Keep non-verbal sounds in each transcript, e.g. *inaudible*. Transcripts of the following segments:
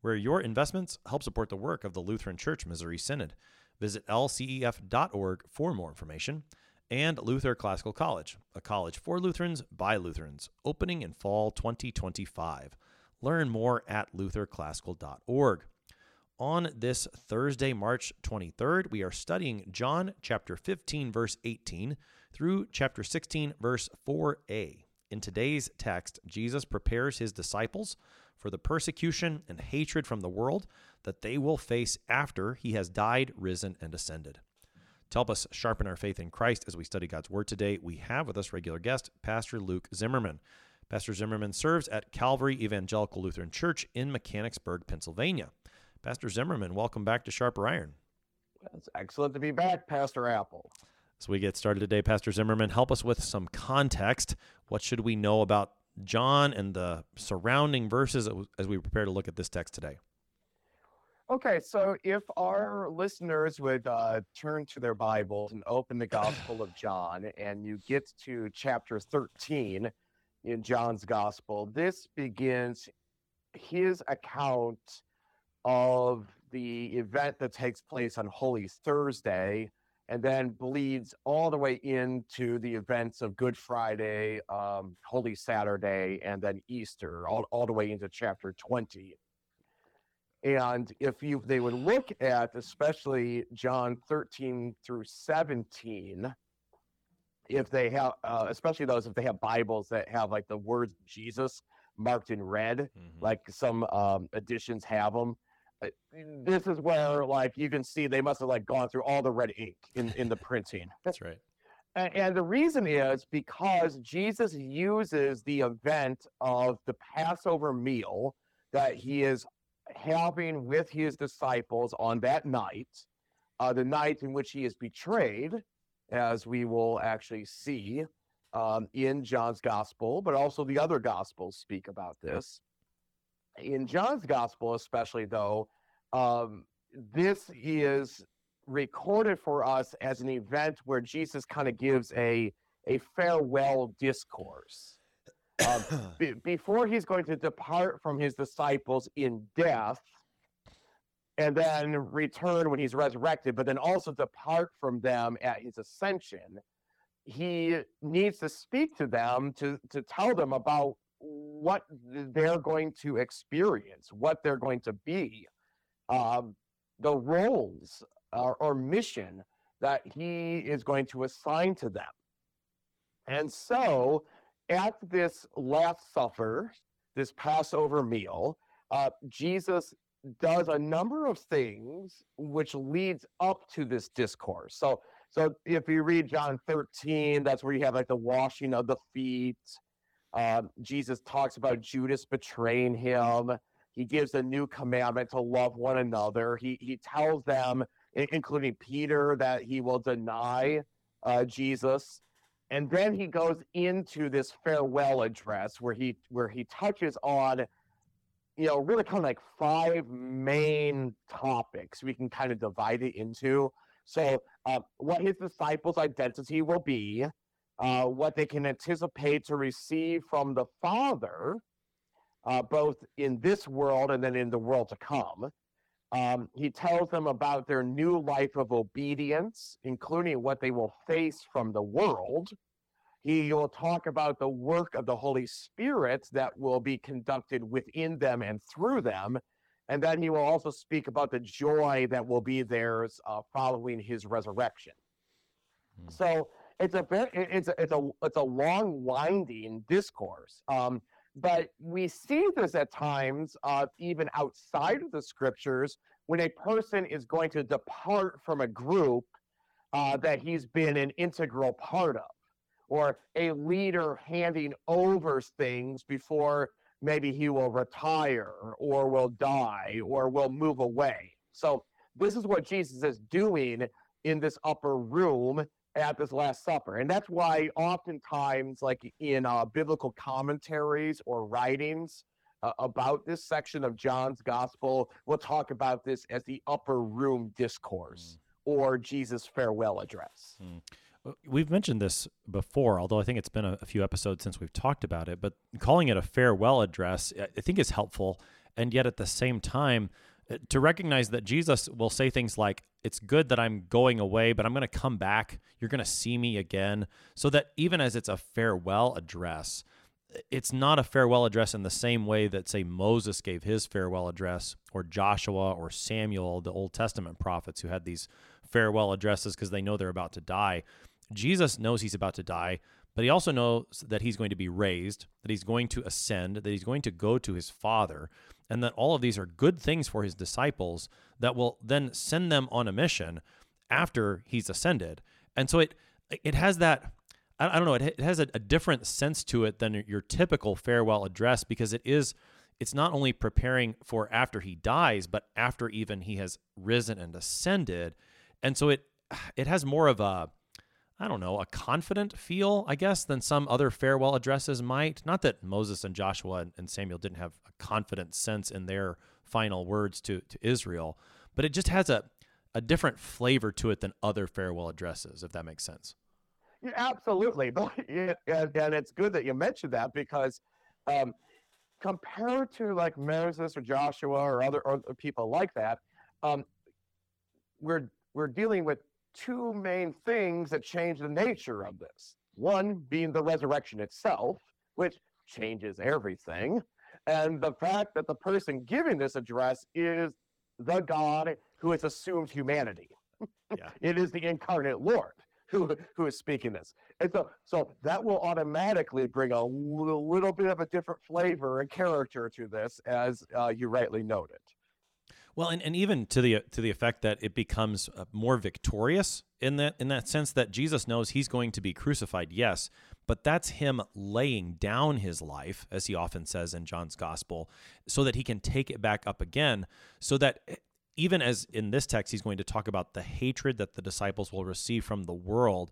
where your investments help support the work of the Lutheran Church Missouri Synod. Visit lcef.org for more information. And Luther Classical College, a college for Lutherans by Lutherans, opening in fall 2025. Learn more at lutherclassical.org. On this Thursday, March 23rd, we are studying John chapter 15, verse 18 through chapter 16, verse 4a. In today's text, Jesus prepares his disciples for the persecution and hatred from the world that they will face after he has died, risen, and ascended. To help us sharpen our faith in Christ as we study God's Word today, we have with us regular guest, Pastor Luke Zimmerman. Pastor Zimmerman serves at Calvary Evangelical Lutheran Church in Mechanicsburg, Pennsylvania. Pastor Zimmerman, welcome back to Sharper Iron. It's excellent to be back, Pastor Appel. As we get started today, Pastor Zimmerman, help us with some context. What should we know about John and the surrounding verses as we prepare to look at this text today? Okay, so if our listeners would uh, turn to their Bibles and open the Gospel of John, and you get to chapter 13 in John's Gospel, this begins his account of the event that takes place on Holy Thursday and then bleeds all the way into the events of Good Friday, um, Holy Saturday, and then Easter, all, all the way into chapter 20. And if you they would look at especially John 13 through 17, if they have, uh, especially those if they have Bibles that have like the words Jesus marked in red, mm-hmm. like some um, editions have them, this is where like you can see they must have like gone through all the red ink in in the printing. *laughs* That's right. And, and the reason is because Jesus uses the event of the Passover meal that he is having with his disciples on that night, uh, the night in which he is betrayed, as we will actually see um, in John's gospel, but also the other gospels speak about this in John's gospel, especially though, um, this is recorded for us as an event where Jesus kind of gives a a farewell discourse. Um, *coughs* b- before he's going to depart from his disciples in death and then return when he's resurrected, but then also depart from them at his ascension, he needs to speak to them to, to tell them about what they're going to experience, what they're going to be, um, the roles or, or mission that he is going to assign to them. And so, at this Last Supper, this Passover meal, uh, Jesus does a number of things which leads up to this discourse. So, so if you read John 13, that's where you have like the washing of the feet, um, Jesus talks about Judas betraying him. He gives a new commandment to love one another. He he tells them, including Peter, that he will deny uh, Jesus, and then he goes into this farewell address where he where he touches on, you know, really kind of like five main topics. We can kind of divide it into. So, uh, what his disciples' identity will be, uh, what they can anticipate to receive from the Father, uh, both in this world and then in the world to come. Um, he tells them about their new life of obedience, including what they will face from the world. He will talk about the work of the Holy Spirit that will be conducted within them and through them. And then he will also speak about the joy that will be theirs uh, following his resurrection. Mm. So it's a very it's a it's a it's a long winding discourse um, but we see this at times uh, even outside of the scriptures when a person is going to depart from a group uh, that he's been an integral part of or a leader handing over things before maybe he will retire or will die or will move away. So this is what Jesus is doing in this upper room at this Last Supper. And that's why oftentimes, like in uh, biblical commentaries or writings uh, about this section of John's gospel, we'll talk about this as the upper room discourse mm. or Jesus' farewell address. Mm. We've mentioned this before, although I think it's been a, a, few episodes since we've talked about it. But calling it a farewell address, I think, is helpful. And yet, at the same time, to recognize that Jesus will say things like, It's good that I'm going away, but I'm going to come back. You're going to see me again. So that even as it's a farewell address, it's not a farewell address in the same way that, say, Moses gave his farewell address, or Joshua or Samuel, the Old Testament prophets who had these farewell addresses because they know they're about to die. Jesus knows he's about to die, but he also knows that he's going to be raised, that he's going to ascend, that he's going to go to his Father, and that all of these are good things for his disciples that will then send them on a mission after he's ascended. And so it it has that I don't know it, it has a, a different sense to it than your typical farewell address because it is it's not only preparing for after he dies, but after even he has risen and ascended. And so it it has more of a I don't know, a confident feel, I guess, than some other farewell addresses might. Not that Moses and Joshua and Samuel didn't have a confident sense in their final words to, to Israel, but it just has a, a different flavor to it than other farewell addresses, if that makes sense. Yeah, absolutely. *laughs* And it's good that you mentioned that because um, compared to like Moses or Joshua or other, or people like that, um, we're we're dealing with two main things that change the nature of this. One being the resurrection itself, which changes everything, and the fact that the person giving this address is the God who has assumed humanity. Yeah. *laughs* it is the incarnate Lord who, who is speaking this. And so, so that will automatically bring a little, little bit of a different flavor and character to this, as uh, you rightly noted. Well, and, and even to the to the effect that it becomes uh, more victorious in that in that sense that Jesus knows he's going to be crucified, yes, but that's him laying down his life, as he often says in John's gospel, so that he can take it back up again, so that eh, even as in this text he's going to talk about the hatred that the disciples will receive from the world,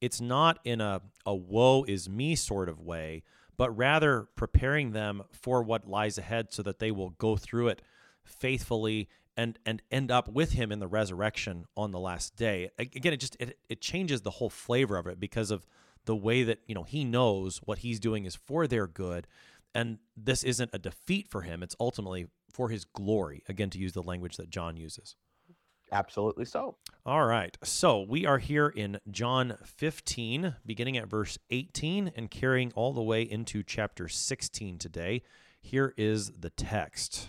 it's not in a, a woe is me sort of way, but rather preparing them for what lies ahead so that they will go through it faithfully and and end up with him in the resurrection on the last day. Again, it just it, it changes the whole flavor of it because of the way that you know he knows what he's doing is for their good and this isn't a defeat for him. It's ultimately for his glory again to use the language that john uses. Absolutely so. All right. So we are here in john 15 beginning at verse 18 and carrying all the way into chapter 16 today. Here is the text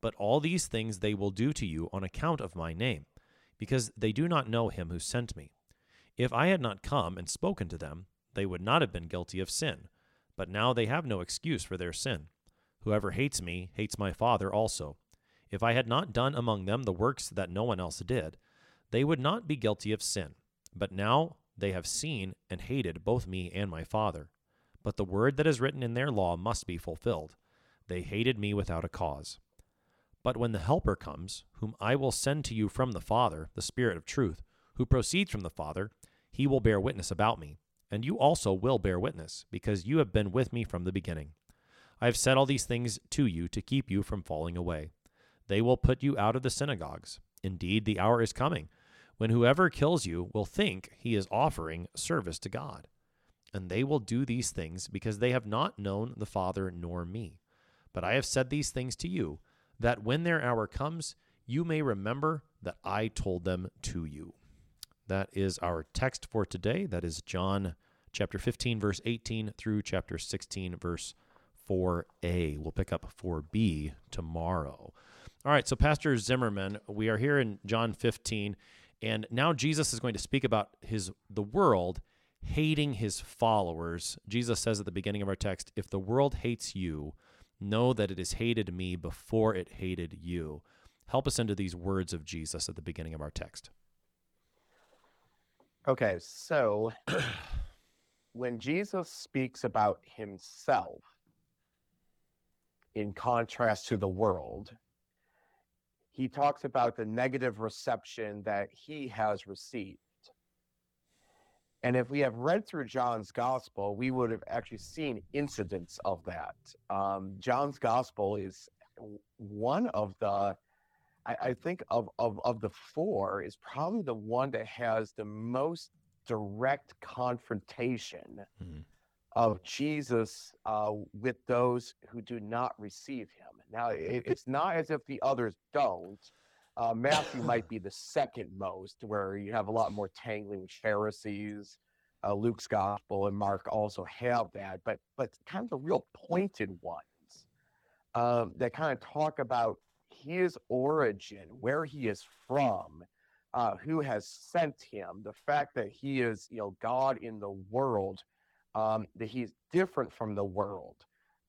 But all these things they will do to you on account of my name, because they do not know him who sent me. If I had not come and spoken to them, they would not have been guilty of sin. But now they have no excuse for their sin. Whoever hates me hates my Father also. If I had not done among them the works that no one else did, they would not be guilty of sin. But now they have seen and hated both me and my Father. But the word that is written in their law must be fulfilled. They hated me without a cause. But when the Helper comes, whom I will send to you from the Father, the Spirit of truth, who proceeds from the Father, he will bear witness about me. And you also will bear witness, because you have been with me from the beginning. I have said all these things to you to keep you from falling away. They will put you out of the synagogues. Indeed, the hour is coming when whoever kills you will think he is offering service to God. And they will do these things because they have not known the Father nor me. But I have said these things to you that when their hour comes, you may remember that I told them to you. That is our text for today. That is John chapter 15, verse 18 through chapter 16, verse 4a. We'll pick up 4b tomorrow. All right, so Pastor Zimmerman, we are here in John 15, And now Jesus is going to speak about his the world hating his followers. Jesus says at the beginning of our text, "If the world hates you, know that it has hated me before it hated you." Help us into these words of Jesus at the beginning of our text. Okay, so *clears throat* when Jesus speaks about himself in contrast to the world, he talks about the negative reception that he has received. And if we have read through John's gospel, we would have actually seen incidents of that. Um, John's gospel is one of the, I, I think, of, of, of the four, is probably the one that has the most direct confrontation mm-hmm. of Jesus uh, with those who do not receive him. Now, it, it's not as if the others don't. Uh, Matthew *laughs* might be the second most, where you have a lot more tangling with Pharisees. Uh, Luke's gospel and Mark also have that, but but kind of the real pointed ones um, that kind of talk about his origin, where he is from, uh, who has sent him, the fact that he is, you know, God in the world, um, that he's different from the world,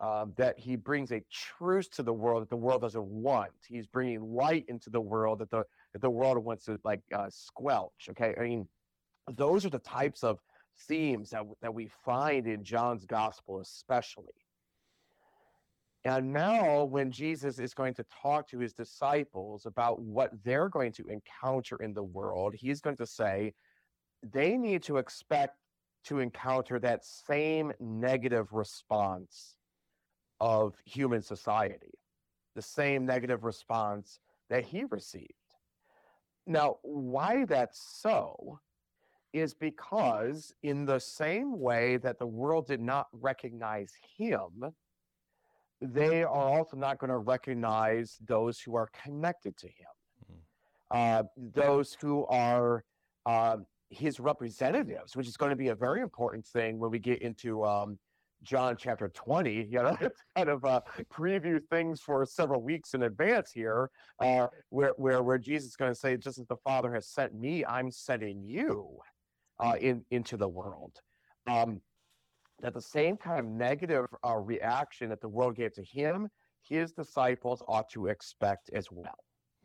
um, that he brings a truth to the world that the world doesn't want. He's bringing light into the world that the that the world wants to like uh, squelch. Okay, I mean, those are the types of themes that that we find in John's gospel, especially. And now, when Jesus is going to talk to his disciples about what they're going to encounter in the world, he's going to say they need to expect to encounter that same negative response of human society, the same negative response that he received. Now, why that's so is because, in the same way that the world did not recognize him, they are also not going to recognize those who are connected to him, mm-hmm. uh, those who are uh, his representatives, which is going to be a very important thing when we get into um, John chapter 20. You know, *laughs* kind of uh, preview things for several weeks in advance here, uh, where, where, where Jesus is going to say, just as the Father has sent me, I'm sending you uh, in, into the world. Um, that the same kind of negative uh, reaction that the world gave to him, his disciples ought to expect as well.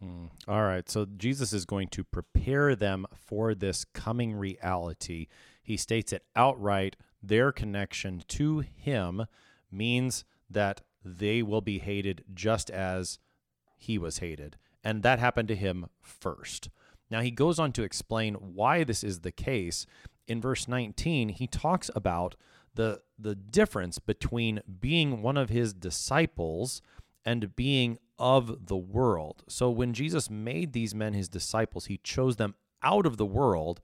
Mm. All right. So Jesus is going to prepare them for this coming reality. He states it outright. Their connection to him means that they will be hated just as he was hated. And that happened to him first. Now, he goes on to explain why this is the case. In verse 19, he talks about the the difference between being one of his disciples and being of the world. So when Jesus made these men his disciples, he chose them out of the world,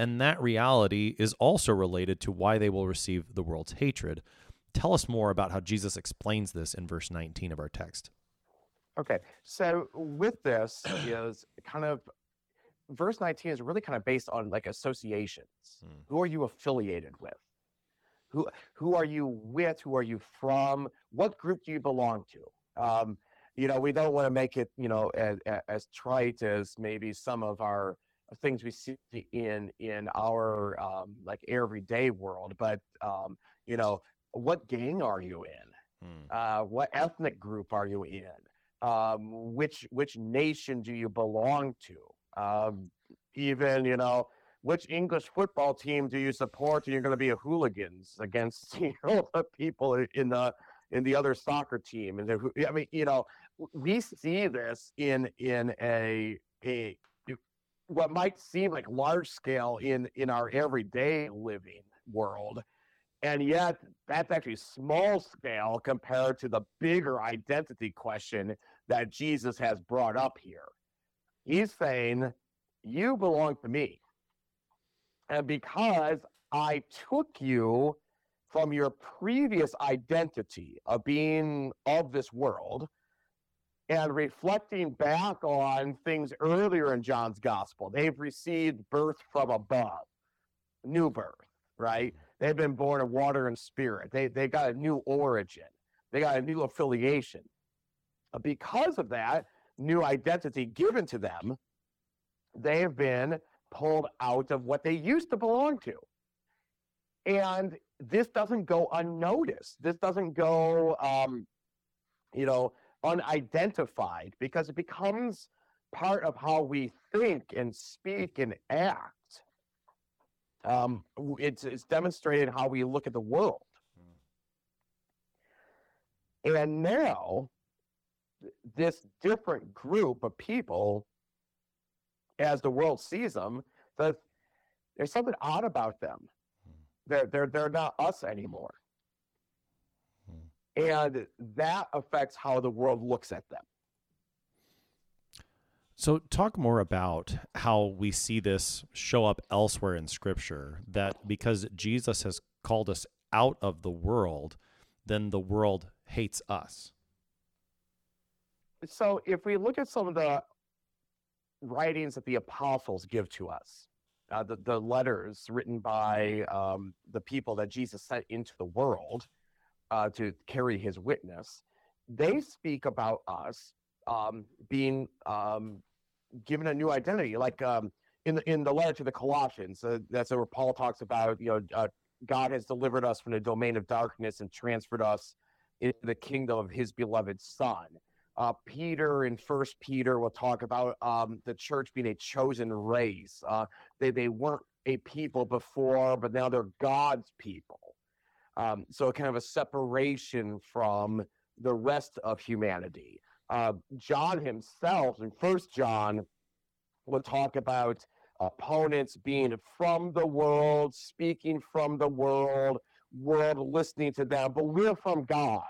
and that reality is also related to why they will receive the world's hatred. Tell us more about how Jesus explains this in verse 19 of our text. Okay. So with this is kind of verse 19 is really kind of based on like associations. Hmm. Who are you affiliated with? Who who are you with? Who are you from? What group do you belong to? Um, you know, we don't want to make it, you know, as, as trite as maybe some of our things we see in in our um, like everyday world. But um, you know, what gang are you in? Hmm. Uh, what ethnic group are you in? Um, which which nation do you belong to? Um, even you know, which English football team do you support? And you're going to be a hooligans against *laughs* you know the people in the in the other soccer team. And I mean, you know, we see this in in a a what might seem like large scale in in our everyday living world and yet that's actually small scale compared to the bigger identity question that jesus has brought up here. He's saying you belong to me and because I took you from your previous identity of being of this world and reflecting back on things earlier in John's gospel, they've received birth from above, new birth, right? They've been born of water and spirit. They, they got a new origin, they got a new affiliation. Because of that new identity given to them, they have been pulled out of what they used to belong to. And this doesn't go unnoticed. This doesn't go, um, you know, unidentified because it becomes part of how we think and speak and act. Um, it's, it's demonstrated how we look at the world. And now, this different group of people, as the world sees them, says there's something odd about them. They're, they're, they're not us anymore. And that affects how the world looks at them. So, talk more about how we see this show up elsewhere in Scripture. That because Jesus has called us out of the world, then the world hates us. So, if we look at some of the writings that the apostles give to us, uh, the, the letters written by um, the people that Jesus sent into the world uh, to carry his witness, they speak about us um, being um, given a new identity. Like um, in the in the letter to the Colossians, uh, that's where Paul talks about you know uh, God has delivered us from the domain of darkness and transferred us into the kingdom of His beloved Son. Uh, Peter in First Peter will talk about um, the church being a chosen race. Uh, they they weren't a people before, but now they're God's people. Um, so kind of a separation from the rest of humanity uh, John himself in First John will talk about opponents being from the world, speaking from the world, world listening to them, but we're from God.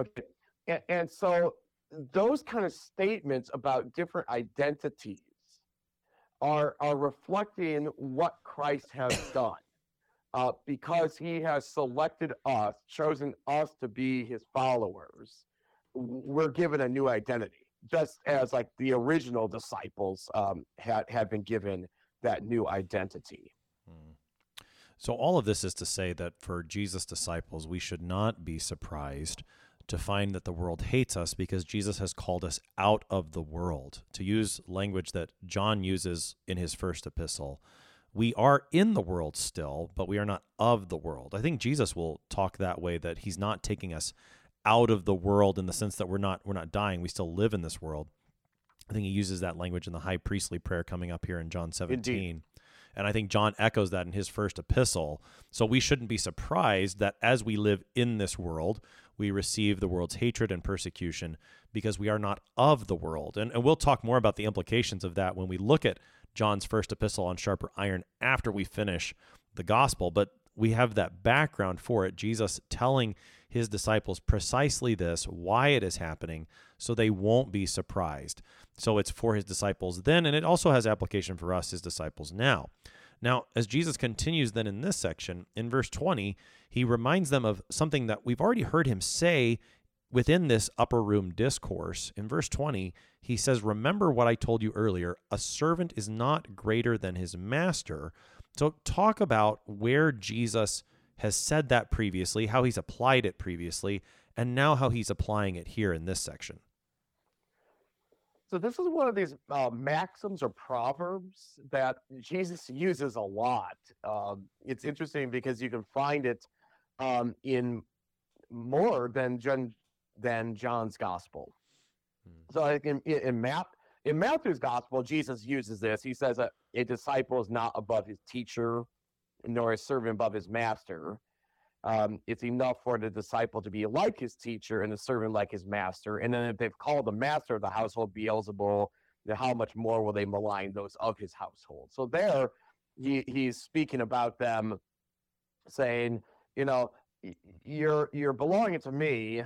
Okay. And, and so those kind of statements about different identities are, are reflecting what Christ has done. Uh, because he has selected us, chosen us to be his followers we're given a new identity, just as like the original disciples um, had had been given that new identity. Hmm. So all of this is to say that for Jesus' disciples, we should not be surprised to find that the world hates us because Jesus has called us out of the world. To use language that John uses in his first epistle, we are in the world still, but we are not of the world. I think Jesus will talk that way that he's not taking us out of the world in the sense that we're not we're not dying. We still live in this world. I think he uses that language in the high priestly prayer coming up here in John 17. Indeed. And I think John echoes that in his first epistle. So we shouldn't be surprised that as we live in this world, we receive the world's hatred and persecution because we are not of the world. And, and we'll talk more about the implications of that when we look at John's first epistle on sharper iron after we finish the gospel. But we have that background for it. Jesus telling his disciples precisely this, why it is happening, so they won't be surprised. So it's for his disciples then, and it also has application for us, his disciples now. Now, as Jesus continues then in this section, in verse 20, he reminds them of something that we've already heard him say within this upper room discourse. In verse 20, he says, Remember what I told you earlier a servant is not greater than his master. So, talk about where Jesus has said that previously, how he's applied it previously, and now how he's applying it here in this section. So this is one of these uh, maxims or proverbs that Jesus uses a lot. Um, it's interesting because you can find it um, in more than than John's gospel. Hmm. So in, in, Matt, in Matthew's gospel, Jesus uses this. He says that a disciple is not above his teacher, nor a servant above his master. Um, it's enough for the disciple to be like his teacher and the servant like his master. And then if they've called the master of the household Beelzebul, then how much more will they malign those of his household? So there, he, he's speaking about them, saying, you know, you're you're belonging to me,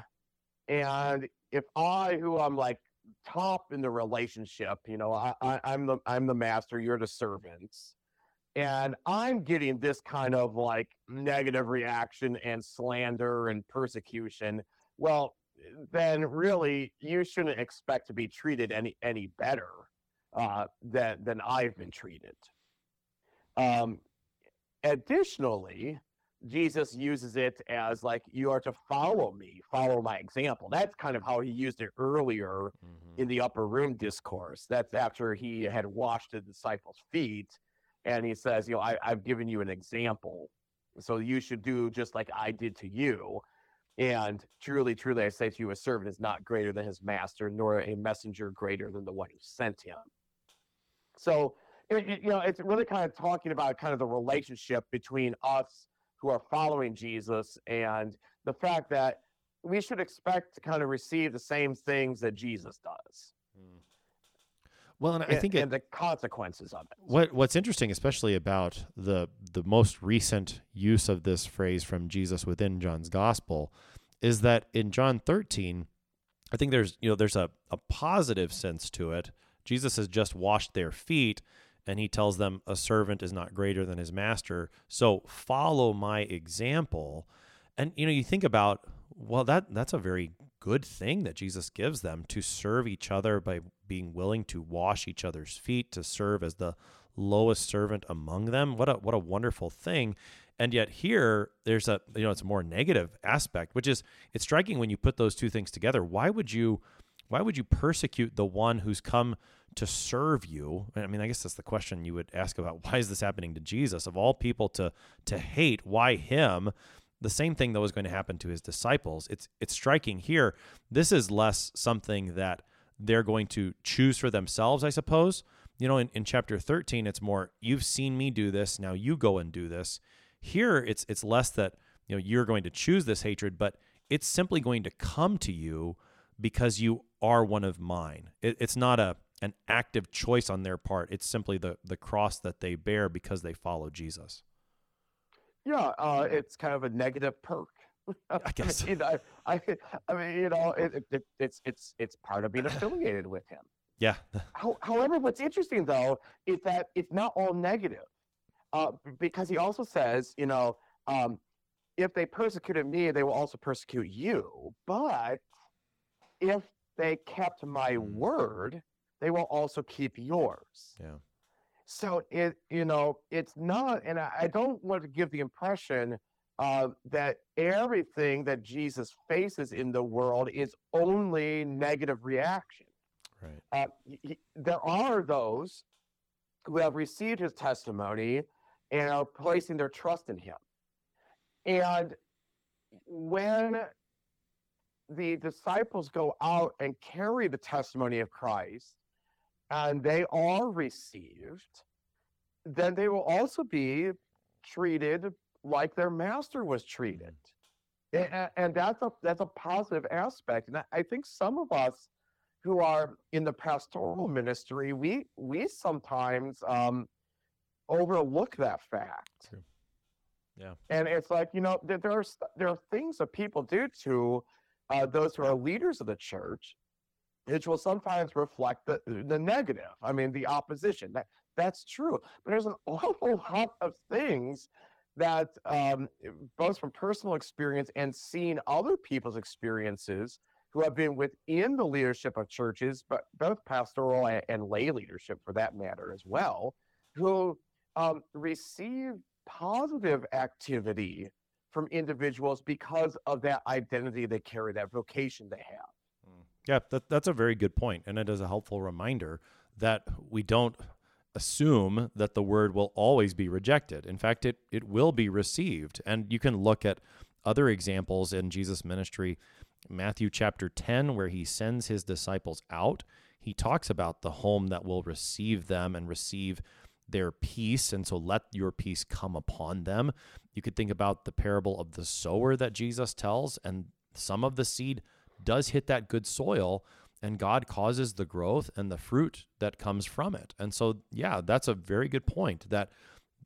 and if I, who I'm like top in the relationship, you know, I, I I'm the I'm the master, you're the servants and I'm getting this kind of like negative reaction and slander and persecution. Well, then really you shouldn't expect to be treated any any better uh, than than I've been treated. Um, additionally, Jesus uses it as like you are to follow me, follow my example. That's kind of how he used it earlier Mm-hmm. in the upper room discourse. That's after he had washed the disciples' feet, and he says, you know, I, I've given you an example, so you should do just like I did to you. And truly, truly, I say to you, a servant is not greater than his master, nor a messenger greater than the one who sent him. So, you know, it's really kind of talking about kind of the relationship between us who are following Jesus and the fact that we should expect to kind of receive the same things that Jesus does. Hmm. Well, and I and, think it, and the consequences of it. What what's interesting, especially about the the most recent use of this phrase from Jesus within John's gospel, is that in John 13, I think there's you know there's a, a positive sense to it. Jesus has just washed their feet and he tells them a servant is not greater than his master. So follow my example. And you know, you think about well that that's a very good thing that Jesus gives them to serve each other by being willing to wash each other's feet, to serve as the lowest servant among them. What a what a wonderful thing. And yet here there's a you know it's a more negative aspect, which is it's striking when you put those two things together. Why would you why would you persecute the one who's come to serve you? I mean, I guess that's the question you would ask about *laughs* why is this happening to Jesus? Of all people to to hate, why him? The same thing that was going to happen to his disciples. It's it's striking here. This is less something that they're going to choose for themselves, I suppose. You know, in, in chapter 13, it's more, you've seen me do this, now you go and do this. Here it's it's less that, you know, you're going to choose this hatred, but it's simply going to come to you because you are one of mine. It, it's not a an active choice on their part. It's simply the the cross that they bear because they follow Jesus. Yeah, uh, it's kind of a negative perk. I guess. *laughs* you know, I, I, I mean, you know, it, it, it's it's it's part of being *laughs* affiliated with him. Yeah. How, however, what's interesting though is that it's not all negative, uh, because he also says, you know, um, if they persecuted me, they will also persecute you. But if they kept my Mm. word, they will also keep yours. Yeah. So it, you know, it's not, and I, I don't want to give the impression uh, that everything that Jesus faces in the world is only negative reaction. Right. Uh, y- there are those who have received his testimony and are placing their trust in him. And when the disciples go out and carry the testimony of Christ and they are received, then they will also be treated like their master was treated. A- a- And that's a that's a positive aspect. And I- I think some of us who are in the pastoral ministry, we we sometimes um, overlook that fact. True. Yeah. And it's like you know there, there are there are things that people do to uh, those who are leaders of the church, which will sometimes reflect the the negative. I mean the opposition. That that's true. But there's an *laughs* awful lot of things that um, both from personal experience and seeing other people's experiences who have been within the leadership of churches, but both pastoral and, and lay leadership for that matter as well, who um, receive positive activity from individuals because of that identity they carry, that vocation they have. Yeah, that, that's a very good point, and it is a helpful reminder that we don't assume that the word will always be rejected. In fact, it it will be received, and you can look at other examples in Jesus' ministry. Matthew chapter 10, where he sends his disciples out, he talks about the home that will receive them and receive their peace. And so let your peace come upon them. You could think about the parable of the sower that Jesus tells, and some of the seed does hit that good soil, and God causes the growth and the fruit that comes from it. And so, yeah, that's a very good point that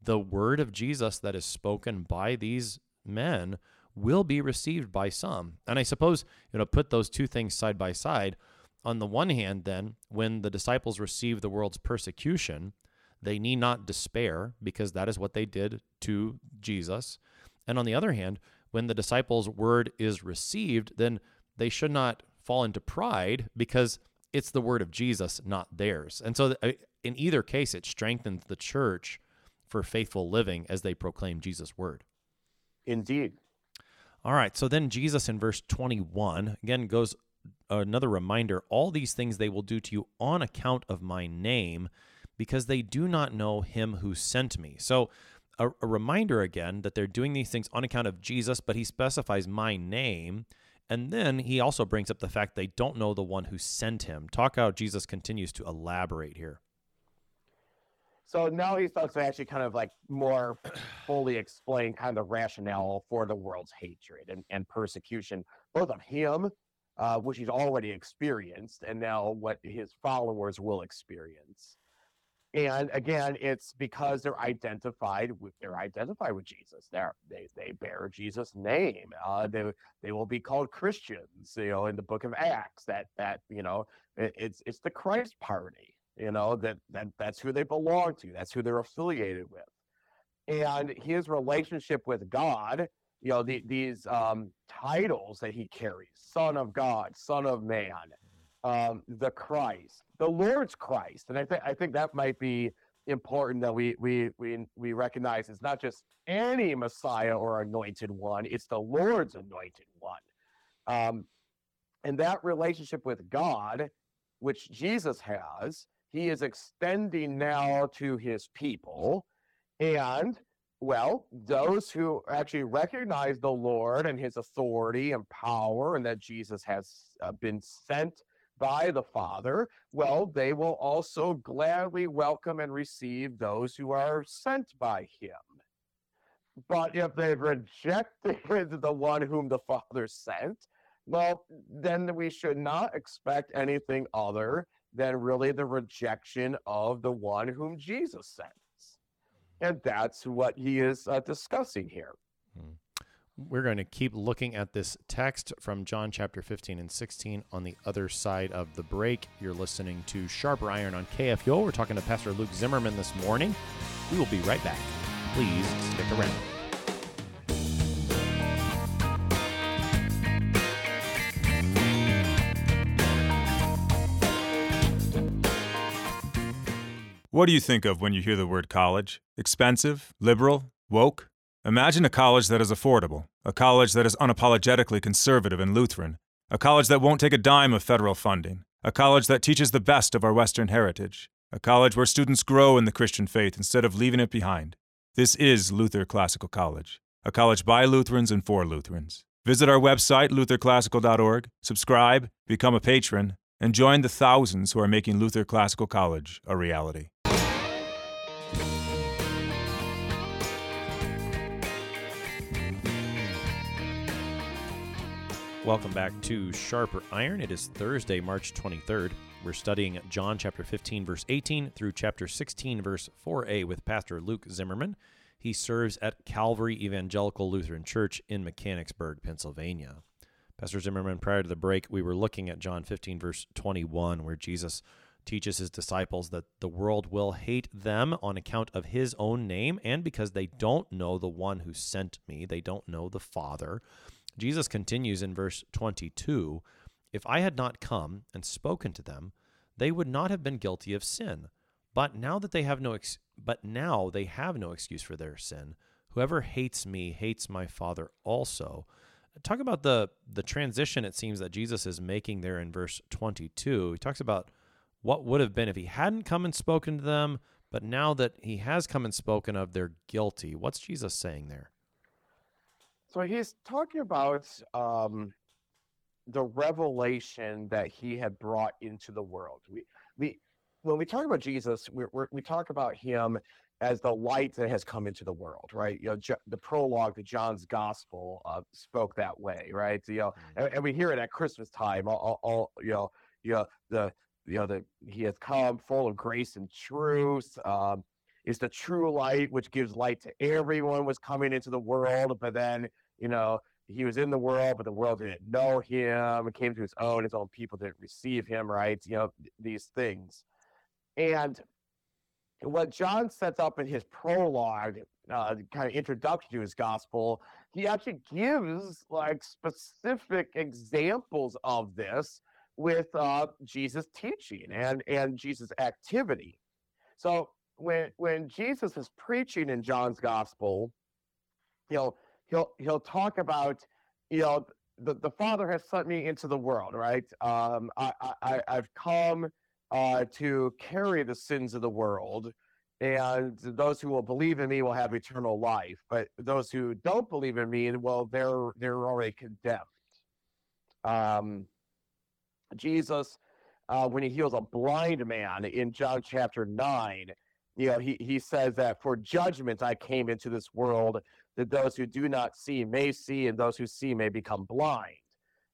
the word of Jesus that is spoken by these men will be received by some. And I suppose, you know, put those two things side by side. On the one hand, then, when the disciples receive the world's persecution, they need not despair because that is what they did to Jesus. And on the other hand, when the disciples' word is received, then they should not fall into pride because it's the word of Jesus, not theirs. And so, uh, in either case, it strengthens the church for faithful living as they proclaim Jesus' word. Indeed. All right. So then Jesus in verse 21 again goes another reminder all these things they will do to you on account of my name because they do not know him who sent me. So a, a reminder again that they're doing these things on account of Jesus, but he specifies my name. And then he also brings up the fact they don't know the one who sent him. Talk how Jesus continues to elaborate here. So now he starts to actually kind of like more fully explain kind of the rationale for the world's hatred and, and persecution, both of him, uh, which he's already experienced, and now what his followers will experience. And again, it's because they're identified with they're identified with Jesus. They're, they they bear Jesus' name. Uh, they they will be called Christians. You know, in the Book of Acts, that that you know it, it's it's the Christ party. You know that that that's who they belong to. That's who they're affiliated with. And his relationship with God, you know, the, these um, titles that he carries: Son of God, Son of Man, um, the Christ the Lord's Christ. And I think I think that might be important that we we we we recognize it's not just any Messiah or anointed one; it's the Lord's anointed one. Um, and that relationship with God, which Jesus has, he is extending now to his people, and well, those who actually recognize the Lord and his authority and power, and that Jesus has uh, been sent by the Father, well, they will also gladly welcome and receive those who are sent by him. But if they've rejected *laughs* the one whom the Father sent, well, then we should not expect anything other than really the rejection of the one whom Jesus sends. And that's what he is uh, discussing here. Hmm. We're going to keep looking at this text from John chapter 15 and 16 on the other side of the break. You're listening to Sharper Iron on KFUO. We're talking to Pastor Luke Zimmerman this morning. We will be right back. Please stick around. What do you think of when you hear the word college? Expensive? Liberal? Woke? Imagine a college that is affordable, a college that is unapologetically conservative and Lutheran, a college that won't take a dime of federal funding, a college that teaches the best of our Western heritage, a college where students grow in the Christian faith instead of leaving it behind. This is Luther Classical College, a college by Lutherans and for Lutherans. Visit our website, lutherclassical.org, subscribe, become a patron, and join the thousands who are making Luther Classical College a reality. Welcome back to Sharper Iron. It is Thursday, March 23rd. We're studying John chapter 15, verse 18 through chapter 16, verse 4a with Pastor Luke Zimmerman. He serves at Calvary Evangelical Lutheran Church in Mechanicsburg, Pennsylvania. Pastor Zimmerman, prior to the break, we were looking at John 15, verse 21, where Jesus teaches his disciples that the world will hate them on account of his own name and because they don't know the one who sent me. They don't know the Father. Jesus continues in verse 22 If I had not come and spoken to them, they would not have been guilty of sin. But now that they have no ex- but now they have no excuse for their sin. Whoever hates me hates my Father also. Talk about the the transition it seems that Jesus is making there in verse 22. He talks about what would have been if he hadn't come and spoken to them, but now that he has come and spoken of, they're guilty. What's Jesus saying there? So he's talking about um, the revelation that he had brought into the world. We, we, when we talk about Jesus, we we talk about him as the light that has come into the world, right? You know, the prologue to John's Gospel uh, spoke that way, right? So, You know, mm-hmm. and, and, we hear it at Christmas time. All, all, you know, you know the you know the he has come full of grace and truth. Um, is the true light which gives light to everyone was coming into the world, but then you know, he was in the world, but the world didn't know him. It came to his own. His own people didn't receive him, right? You know, these things. And what John sets up in his prologue, uh, kind of introduction to his gospel, he actually gives like specific examples of this with uh, Jesus' teaching and and Jesus' activity. So when when Jesus is preaching in John's gospel, you know, he'll he'll talk about, you know, the, the Father has sent me into the world, right? Um, I, I I've come uh, to carry the sins of the world, and those who will believe in me will have eternal life. But those who don't believe in me, well, they're they're already condemned. Um, Jesus, uh, when he heals a blind man in John chapter nine, you know, he, he says that for judgment I came into this world that those who do not see may see and those who see may become blind.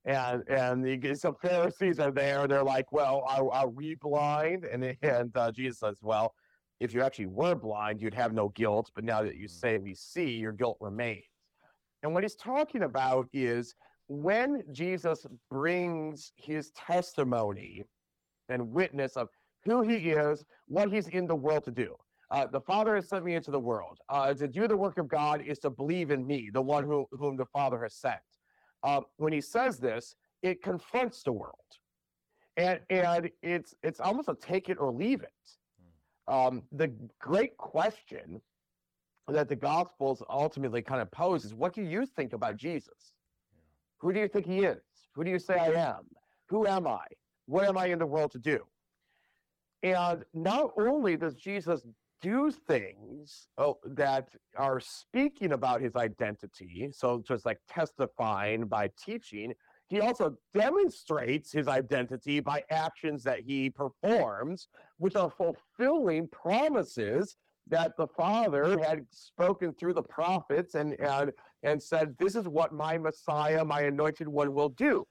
And and the, some Pharisees are there. They're like, well, are, are we blind? And and uh, Jesus says, well, if you actually were blind, you'd have no guilt. But now that you mm. say we see, your guilt remains. And what he's talking about is when Jesus brings his testimony and witness of who he is, what he's in the world to do. Uh, the Father has sent me into the world. Uh, to do the work of God is to believe in me, the one who, whom the Father has sent. Uh, when he says this, it confronts the world, and and it's it's almost a take it or leave it. Hmm. Um, the great question that the Gospels ultimately kind of pose is, what do you think about Jesus? Who do you think he is? Who do you say I am? Who am I? What am I in the world to do? And not only does Jesus do things oh, that are speaking about his identity, so just like testifying by teaching, he also demonstrates his identity by actions that he performs, which are fulfilling promises that the Father had spoken through the prophets and, and, and said, This is what my Messiah, my anointed one, will do.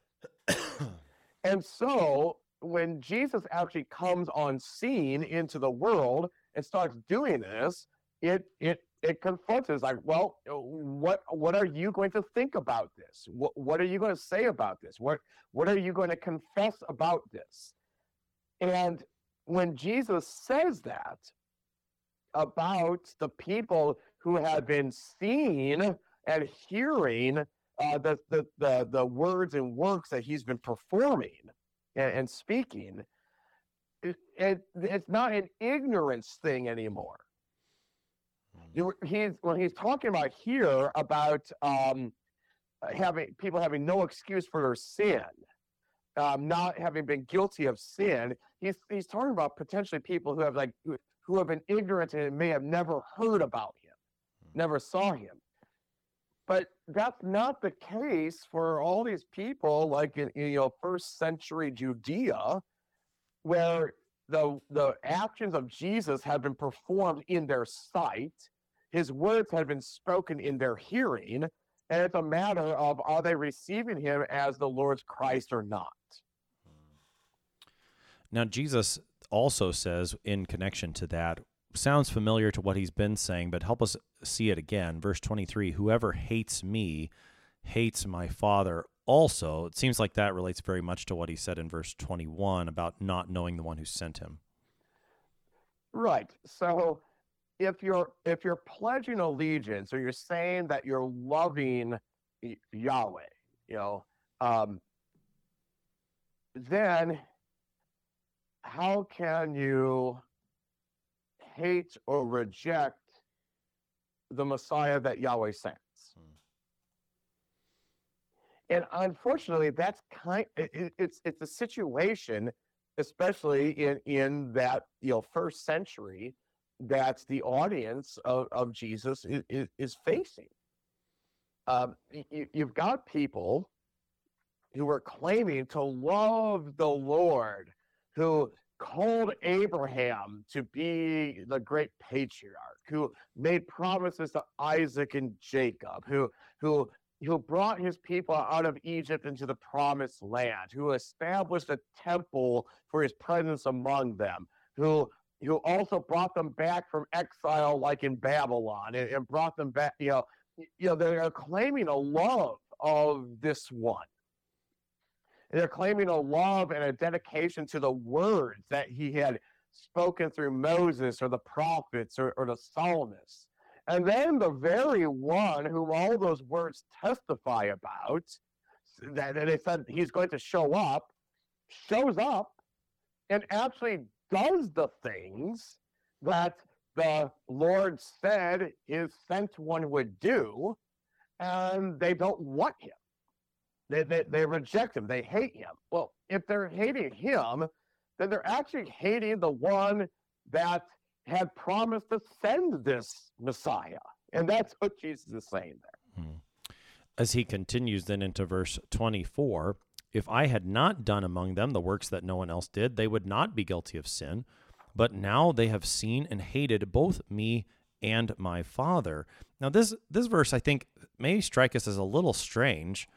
and so when Jesus actually comes on scene into the world and starts doing this, it it it confronts us like, well, what what are you going to think about this? What what are you going to say about this? What what are you going to confess about this? And when Jesus says that about the people who have been seeing and hearing uh, the, the the the words and works that he's been performing, and, and speaking, it, it, it's not an ignorance thing anymore. Hmm. He's when he's talking about here about um, having people having no excuse for their sin, um, not having been guilty of sin. He's he's talking about potentially people who have like who, who have been ignorant and may have never heard about him, hmm. never saw him. But that's not the case for all these people, like in, in you know first century Judea, where the the actions of Jesus had been performed in their sight, his words had been spoken in their hearing, and it's a matter of are they receiving him as the Lord's Christ or not. Now Jesus also says in connection to that sounds familiar to what he's been saying, but help us see it again. Verse 23 Whoever hates me hates my Father also. It seems like that relates very much to what he said in verse 21 about not knowing the one who sent him. Right. So if you're if you're pledging allegiance or you're saying that you're loving Yahweh, you know, um, then how can you hate or reject the Messiah that Yahweh sends. And unfortunately, that's kind. It, it's it's a situation, especially in in that you know first century, that the audience of, of Jesus is, is, is facing. Um, you, you've got people who are claiming to love the Lord, who called Abraham to be the great patriarch, who made promises to Isaac and Jacob, who who who brought his people out of Egypt into the promised land, who established a temple for his presence among them, who who also brought them back from exile like in Babylon and, and brought them back, you know, you know, they're claiming a love of this one. They're claiming a love and a dedication to the words that he had spoken through Moses or the prophets or, or the psalmists. And then the very one whom all those words testify about, that, they said he's going to show up, shows up and actually does the things that the Lord said his sent one would do. and they don't want him. They, they, they reject him. They hate him. Well, if they're hating him, then they're actually hating the one that had promised to send this Messiah. And that's what Jesus is saying there. Hmm. As he continues then into verse 24, if I had not done among them the works that no one else did, they would not be guilty of sin. But now they have seen and hated both me and my Father. Now, this this verse I think may strike us as a little strange.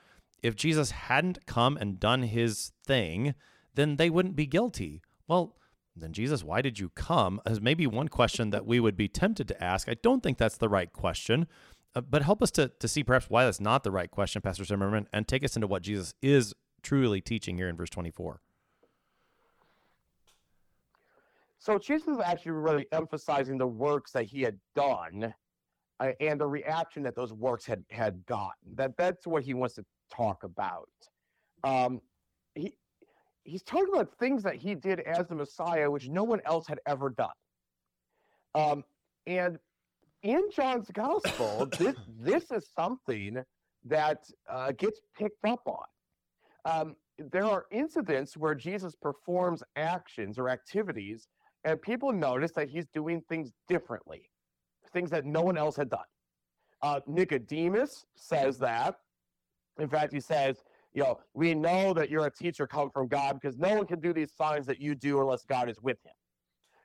If Jesus hadn't come and done his thing, then they wouldn't be guilty. Well, then Jesus, why did you come? As maybe one question that we would be tempted to ask. I don't think that's the right question, uh, but help us to to see perhaps why that's not the right question, Pastor Zimmerman, and take us into what Jesus is truly teaching here in verse 24. So Jesus is actually really emphasizing the works that he had done uh, and the reaction that those works had had gotten. That that's what he wants to talk about. Um, he he's talking about things that he did as the Messiah, which no one else had ever done. Um, and in John's Gospel, *coughs* this this is something that uh, gets picked up on. Um, there are incidents where Jesus performs actions or activities and people notice that he's doing things differently, things that no one else had done. Uh, Nicodemus says that. In fact, he says, you know, we know that you're a teacher come from God because no one can do these signs that you do unless God is with him.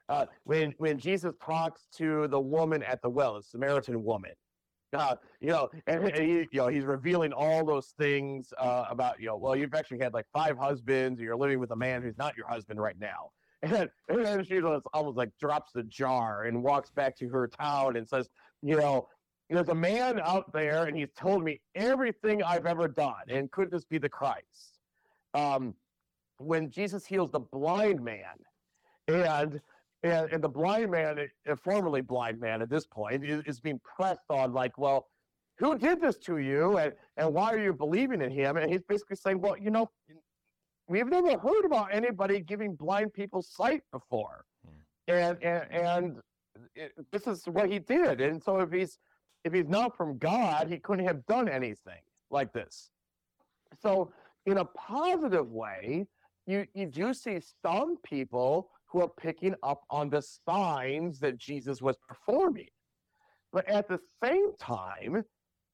Uh, when when Jesus talks to the woman at the well, the Samaritan woman, uh, you know, and, and, he, you know, he's revealing all those things uh, about, you know, well, you've actually had like five husbands, you're living with a man who's not your husband right now. *laughs* And, and then she almost like drops the jar and walks back to her town and says, you know, there's a man out there and he's told me everything I've ever done. And could this be the Christ? Um, when Jesus heals the blind man, and and, and the blind man, a formerly blind man at this point, is, is being pressed on like, well, who did this to you and, and why are you believing in him? And he's basically saying, well, you know, we've never heard about anybody giving blind people sight before. Hmm. And, and, and it, this is what he did. And so if he's, if he's not from God, he couldn't have done anything like this. So in a positive way, you, you do see some people who are picking up on the signs that Jesus was performing. But at the same time,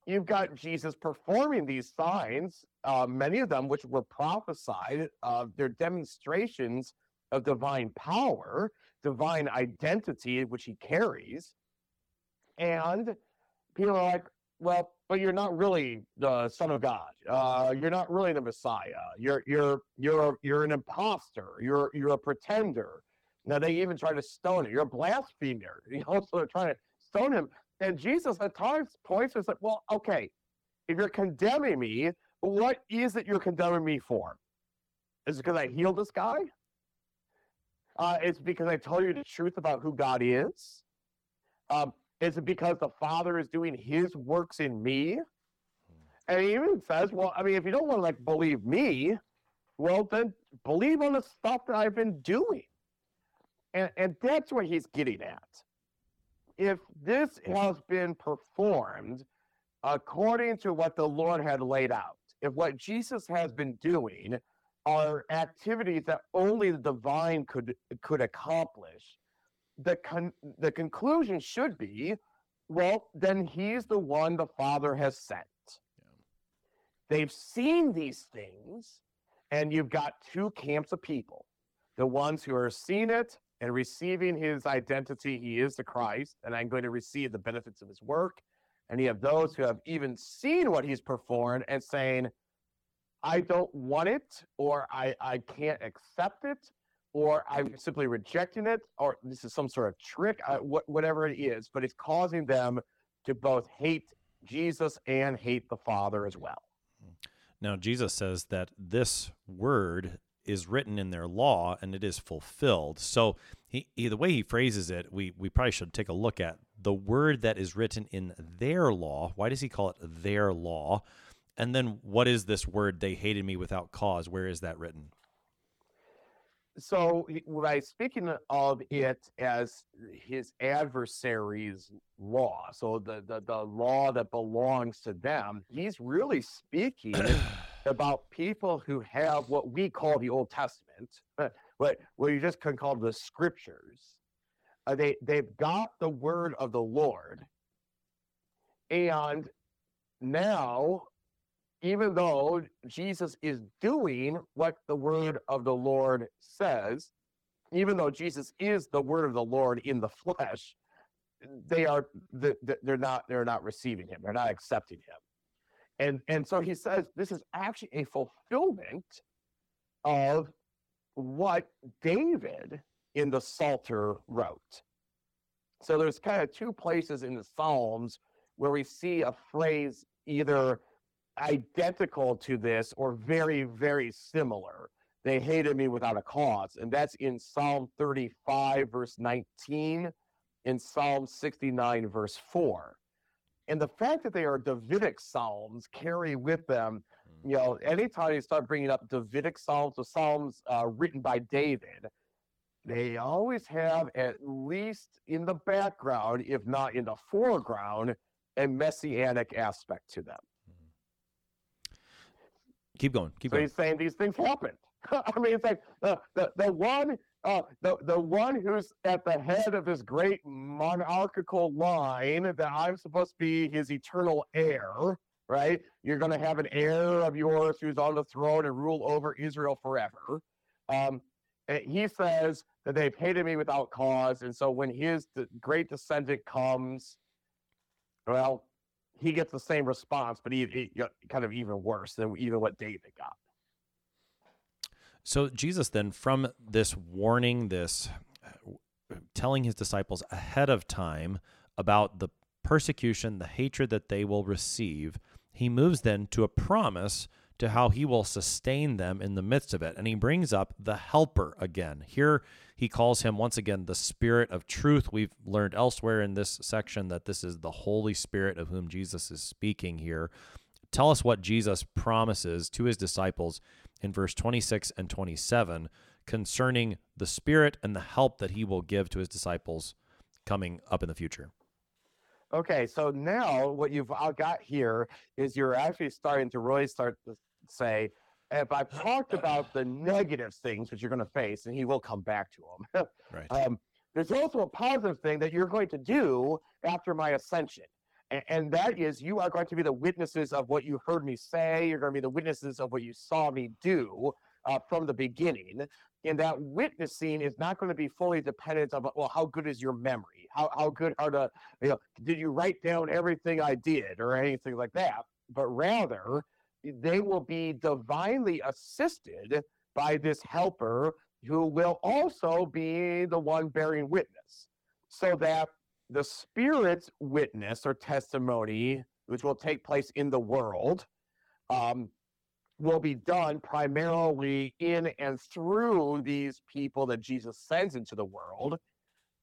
you've got Jesus performing these signs, uh, many of them which were prophesied, uh, they're demonstrations of divine power, divine identity, which he carries. And people are like, well, but you're not really the Son of God. Uh, you're not really the Messiah. You're you're you're you're an impostor. You're you're a pretender. Now they even try to stone him. You're a blasphemer. *laughs* You know, so they're trying to stone him. And Jesus at times points and said, Well, okay, if you're condemning me, what is it you're condemning me for? Is it because I healed this guy? Uh, is it because I told you the truth about who God is? Um, is it because the Father is doing his works in me? And he even says, Well, I mean, if you don't want to like believe me, well, then believe on the stuff that I've been doing. And, and that's what he's getting at if this has been performed according to what the Lord had laid out, if what Jesus has been doing are activities that only the divine could could accomplish, the con- the conclusion should be, well, then he's the one the Father has sent. Yeah. They've seen these things, and you've got two camps of people: the ones who are seeing it and receiving his identity, he is the Christ, and I'm going to receive the benefits of his work. And you have those who have even seen what he's performed and saying, I don't want it, or I, I can't accept it, or I'm simply rejecting it, or this is some sort of trick, uh, I, wh- whatever it is, but it's causing them to both hate Jesus and hate the Father as well. Now, Jesus says that this word is written in their law and it is fulfilled. So he, he, the way he phrases it, we we probably should take a look at the word that is written in their law. Why does he call it their law? And then what is this word they hated me without cause? Where is that written? So by speaking of it as his adversary's law, so the, the, the law that belongs to them, he's really speaking *clears throat* about people who have what we call the Old Testament, what, what you just can call the scriptures. Uh, they, they've got the word of the Lord. And now even though Jesus is doing what the word of the Lord says, even though Jesus is the word of the Lord in the flesh, they are they're not they're not receiving him. They're not accepting him. And and so he says this is actually a fulfillment of what David in the Psalter wrote. So there's kind of two places in the Psalms where we see a phrase either identical to this or very, very similar. They hated me without a cause. And that's in Psalm 35, verse 19, in Psalm 69, verse 4. And the fact that they are Davidic psalms carry with them, hmm. you know, anytime you start bringing up Davidic psalms or psalms uh, written by David, they always have at least in the background, if not in the foreground, a messianic aspect to them. Keep going. Keep so going. he's saying these things happened. *laughs* I mean, it's like the, the, the one uh, the, the one who's at the head of this great monarchical line that I'm supposed to be his eternal heir, right? You're going to have an heir of yours who's on the throne and rule over Israel forever. Um, he says that they've hated me without cause. And so when his great descendant comes, well, he gets the same response, but he, he kind of even worse than even what David got. So Jesus then, from this warning, this uh, telling his disciples ahead of time about the persecution, the hatred that they will receive, he moves then to a promise to how he will sustain them in the midst of it. And he brings up the helper again. Here he calls him once again the Spirit of truth. We've learned elsewhere in this section that this is the Holy Spirit of whom Jesus is speaking here. Tell us what Jesus promises to his disciples in verse 26 and 27 concerning the Spirit and the help that he will give to his disciples coming up in the future. Okay, so now what you've got here is you're actually starting to really start to say, if I've talked *laughs* about the negative things that you're going to face, and he will come back to them. right. *laughs* Um, there's also a positive thing that you're going to do after my ascension. And, and that is, you are going to be the witnesses of what you heard me say. You're going to be the witnesses of what you saw me do uh, from the beginning. And that witnessing is not going to be fully dependent on, well, how good is your memory? How, how good are the, you know, did you write down everything I did or anything like that? But rather, they will be divinely assisted by this helper who will also be the one bearing witness. So that the Spirit's witness or testimony, which will take place in the world, um, will be done primarily in and through these people that Jesus sends into the world.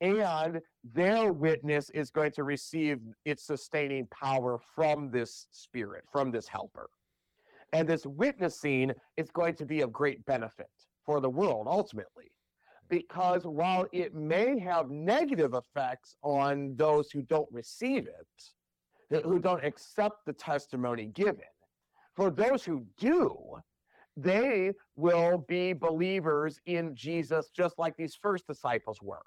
And their witness is going to receive its sustaining power from this spirit, from this helper. And this witnessing is going to be of great benefit for the world ultimately. Because while it may have negative effects on those who don't receive it, who don't accept the testimony given, for those who do, they will be believers in Jesus just like these first disciples were.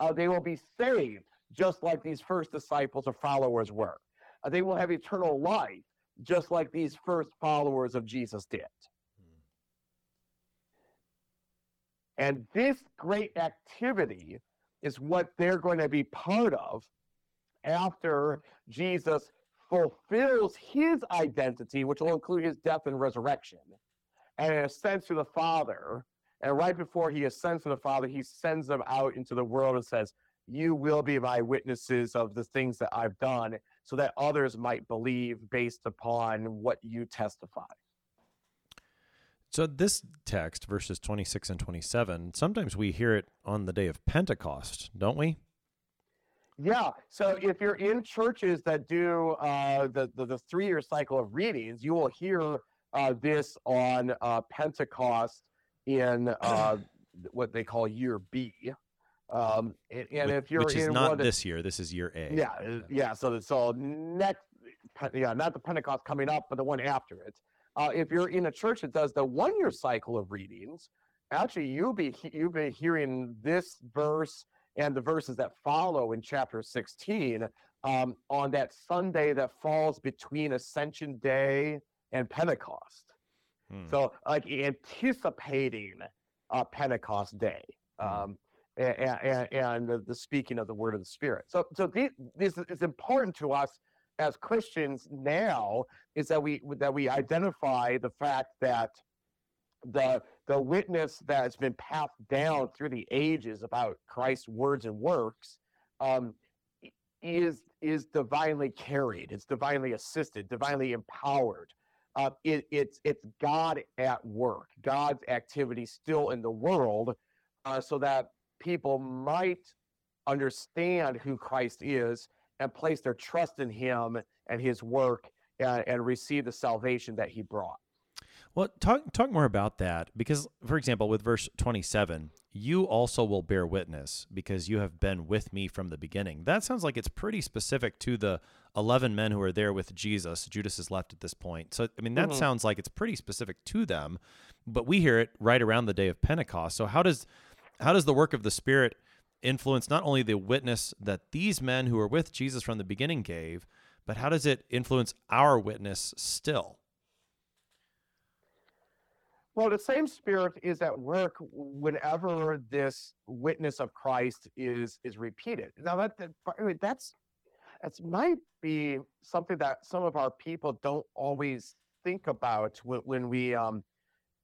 Uh, they will be saved just like these first disciples or followers were. Uh, they will have eternal life just like these first followers of Jesus did. And this great activity is what they're going to be part of after Jesus fulfills his identity, which will include his death and resurrection, and ascends to the Father. And right before he ascends to the Father, he sends them out into the world and says, You will be my witnesses of the things that I've done so that others might believe based upon what you testify. So, this text, verses 26 and 27, sometimes we hear it on the day of Pentecost, don't we? Yeah. So, if you're in churches that do uh, the, the, the three year cycle of readings, you will hear uh, this on uh, Pentecost in uh, what they call year B. Um, and, and Which- if you're which is in not this year. This is year A. yeah, yeah. So, so next, yeah, not the Pentecost coming up, but the one after it. Uh, if you're in a church that does the one-year cycle of readings, actually, you'll be you'll be hearing this verse and the verses that follow in chapter 16 um, on that Sunday that falls between Ascension Day and Pentecost. Hmm. So, like anticipating uh, Pentecost Day, um, and, and, and the, speaking of the word of the Spirit. So, so this is important to us as Christians now is that we that we identify the fact that the the witness that has been passed down through the ages about Christ's words and works um, is is divinely carried. It's divinely assisted, divinely empowered. Uh, it, it's it's God at work, God's activity still in the world, uh, so that people might understand who Christ is and place their trust in Him and His work and, and receive the salvation that He brought. Well, talk talk more about that because, for example, with verse twenty-seven, you also will bear witness because you have been with me from the beginning. That sounds like it's pretty specific to the eleven men who are there with Jesus. Judas is left at this point, so I mean that Mhm. sounds like it's pretty specific to them. But we hear it right around the day of Pentecost. So how does how does the work of the Spirit influence not only the witness that these men who were with Jesus from the beginning gave, but how does it influence our witness still? Well, the same spirit is at work whenever this witness of Christ is is repeated. Now that, that that's that's might be something that some of our people don't always think about when, when we um,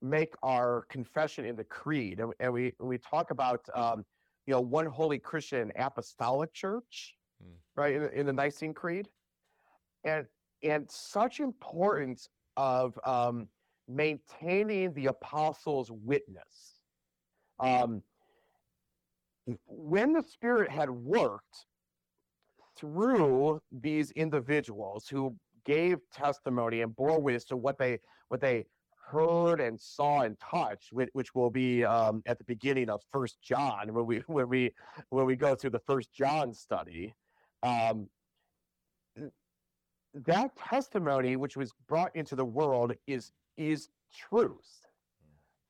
make our confession in the creed, and, and we we talk about um, you know one holy Christian apostolic church, Hmm. right in, the- in the Nicene Creed, and and such importance of um, maintaining the apostles' witness. Um, when the Spirit had worked through these individuals who gave testimony and bore witness to what they what they heard and saw and touched, which, which will be um, at the beginning of First John when we *laughs* when we when we go through the First John study. Um, that testimony which was brought into the world is is truth.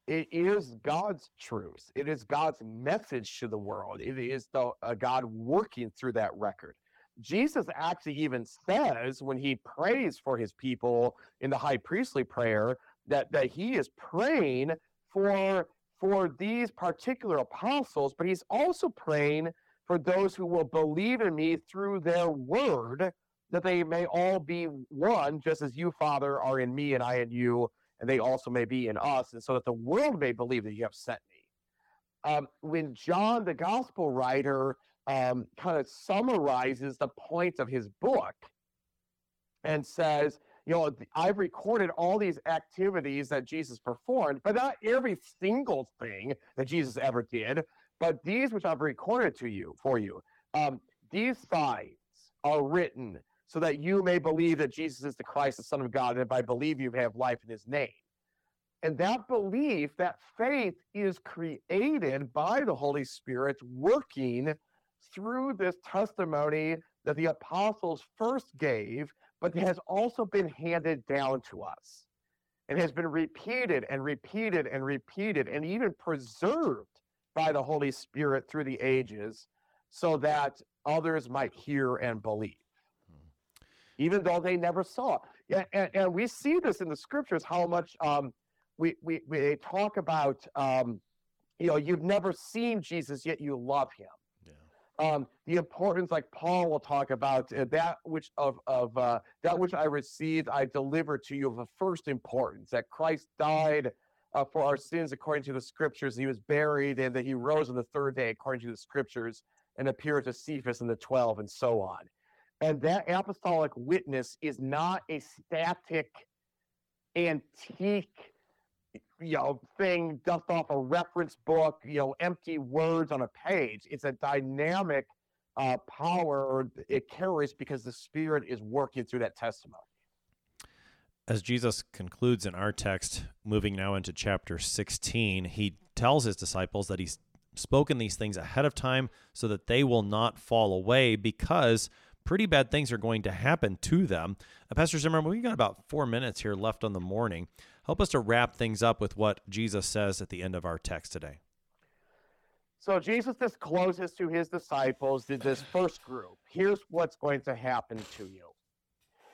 It is god's truth. It is god's message to the world. It is the uh, god working through that record. Jesus actually even says when he prays for his people in the high priestly prayer that that he is praying for for these particular apostles but he's also praying for those who will believe in me through their word that they may all be one, just as you, Father, are in me and I in you, and they also may be in us, and so that the world may believe that you have sent me. Um, when John, the gospel writer, um, kind of summarizes the point of his book and says, you know, I've recorded all these activities that Jesus performed, but not every single thing that Jesus ever did, but these which I've recorded to you for you. Um, these signs are written so that you may believe that Jesus is the Christ, the Son of God, and by believe you have life in his name. And that belief, that faith is created by the Holy Spirit working through this testimony that the apostles first gave, but it has also been handed down to us and has been repeated and repeated and repeated and even preserved by the Holy Spirit through the ages so that others might hear and believe even though they never saw. Yeah, and, and we see this in the scriptures how much um, we, we we talk about um, you know you've never seen Jesus yet you love him. Um, the importance, like Paul will talk about uh, that which of of uh, that which I received, I delivered to you of the first importance that Christ died uh, for our sins according to the scriptures. He was buried, and that he rose on the third day according to the scriptures, and appeared to Cephas and the twelve, and so on. And that apostolic witness is not a static, antique, you know, thing dust off a reference book, you know, empty words on a page. It's a dynamic uh, power or it carries because the Spirit is working through that testimony. As Jesus concludes in our text, moving now into chapter 16, he tells his disciples that he's spoken these things ahead of time so that they will not fall away because pretty bad things are going to happen to them. Uh, Pastor Zimmerman, we've got about four minutes here left on the morning. Help us to wrap things up with what Jesus says at the end of our text today. So Jesus discloses to his disciples this first group. Here's what's going to happen to you.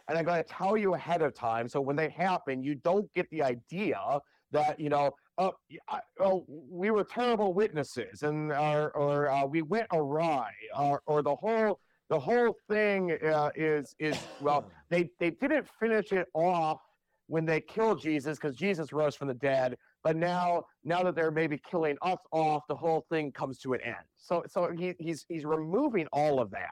And I'm going to tell you ahead of time. So when they happen, you don't get the idea that, you know, oh, oh we were terrible witnesses and or, or uh, we went awry or, or the whole the whole thing uh, is is well they they didn't finish it off when they killed Jesus because Jesus rose from the dead but now now that they're maybe killing us off the whole thing comes to an end. So so he, he's he's removing all of that.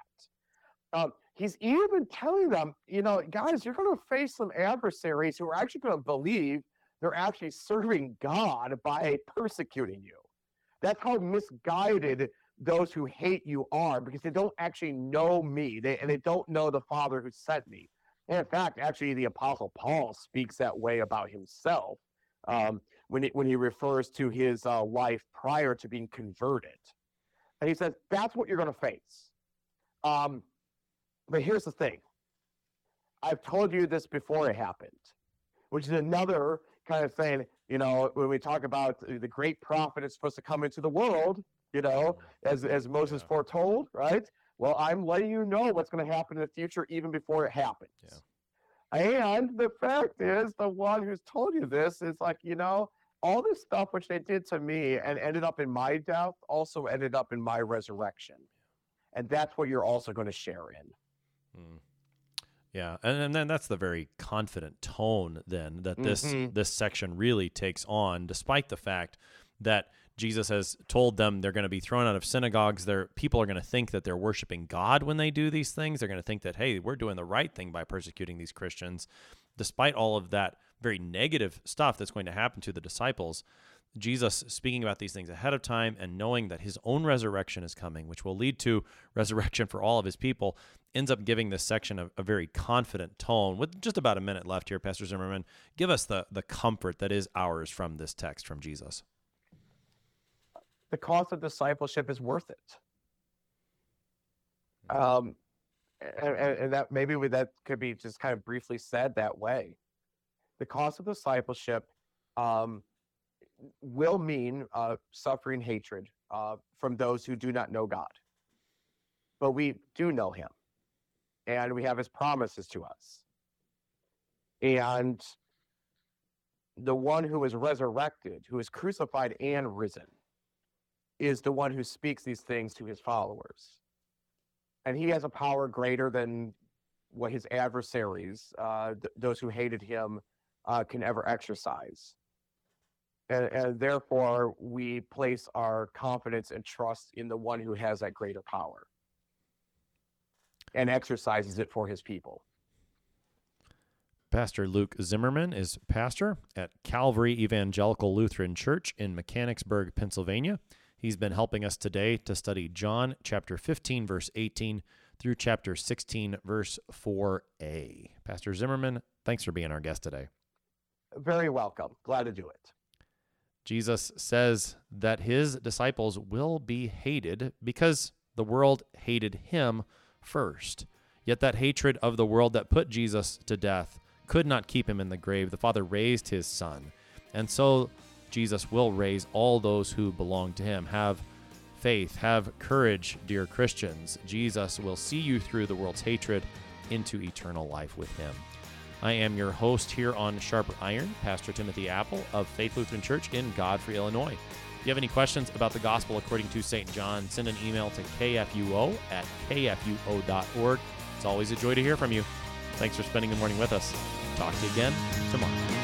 Um, he's even telling them you know guys you're going to face some adversaries who are actually going to believe they're actually serving god by persecuting you. That's how misguided those who hate you are because they don't actually know me. They, and they don't know the father who sent me and in fact actually the apostle paul speaks that way about himself um, when, he, when he refers to his uh, life prior to being converted and he says that's what you're going to face um, but here's the thing i've told you this before it happened which is another kind of thing you know when we talk about the great prophet is supposed to come into the world you know, as as Moses yeah. foretold, right? Well, I'm letting you know what's going to happen in the future even before it happens. Yeah. And the fact is, the one who's told you this is like, you know, all this stuff which they did to me and ended up in my death also ended up in my resurrection. And that's what you're also going to share in. Mm. Yeah, and, and, then that's the very confident tone then that this mm-hmm. this section really takes on, despite the fact that Jesus has told them they're going to be thrown out of synagogues. Their people are going to think that they're worshiping God when they do these things. They're going to think that hey, we're doing the right thing by persecuting these Christians, despite all of that very negative stuff that's going to happen to the disciples. Jesus speaking about these things ahead of time and knowing that his own resurrection is coming, which will lead to *laughs* resurrection for all of his people, ends up giving this section a, a, very confident tone. With just about a minute left here, Pastor Zimmerman, give us the, the comfort that is ours from this text from Jesus the cost of discipleship is worth it. Mm-hmm. Um, and, and that maybe that could be just kind of briefly said that way. The cost of discipleship um, will mean uh, suffering hatred uh, from those who do not know God. But we do know Him, and we have His promises to us. And the one who is resurrected, who is crucified and risen, is the one who speaks these things to his followers. And he has a power greater than what his adversaries, uh, th- those who hated him, uh, can ever exercise. And, and therefore, we place our confidence and trust in the one who has that greater power and exercises it for his people. Pastor Luke Zimmerman is pastor at Calvary Evangelical Lutheran Church in Mechanicsburg, Pennsylvania. He's been helping us today to study John chapter 15, verse 18 through chapter 16, verse 4a. Pastor Zimmerman, thanks for being our guest today. Very welcome. Glad to do it. Jesus says that his disciples will be hated because the world hated him first. Yet that hatred of the world that put Jesus to death could not keep him in the grave. The Father raised his Son. And so Jesus will raise all those who belong to him. Have faith, have courage, dear Christians. Jesus will see you through the world's hatred into eternal life with him. I am your host here on Sharper Iron, Pastor Timothy Appel of Faith Lutheran Church in Godfrey, Illinois. If you have any questions about the gospel according to St. John, send an email to kfuo at kfuo.org. It's always a joy to hear from you. Thanks for spending the morning with us. Talk to you again tomorrow.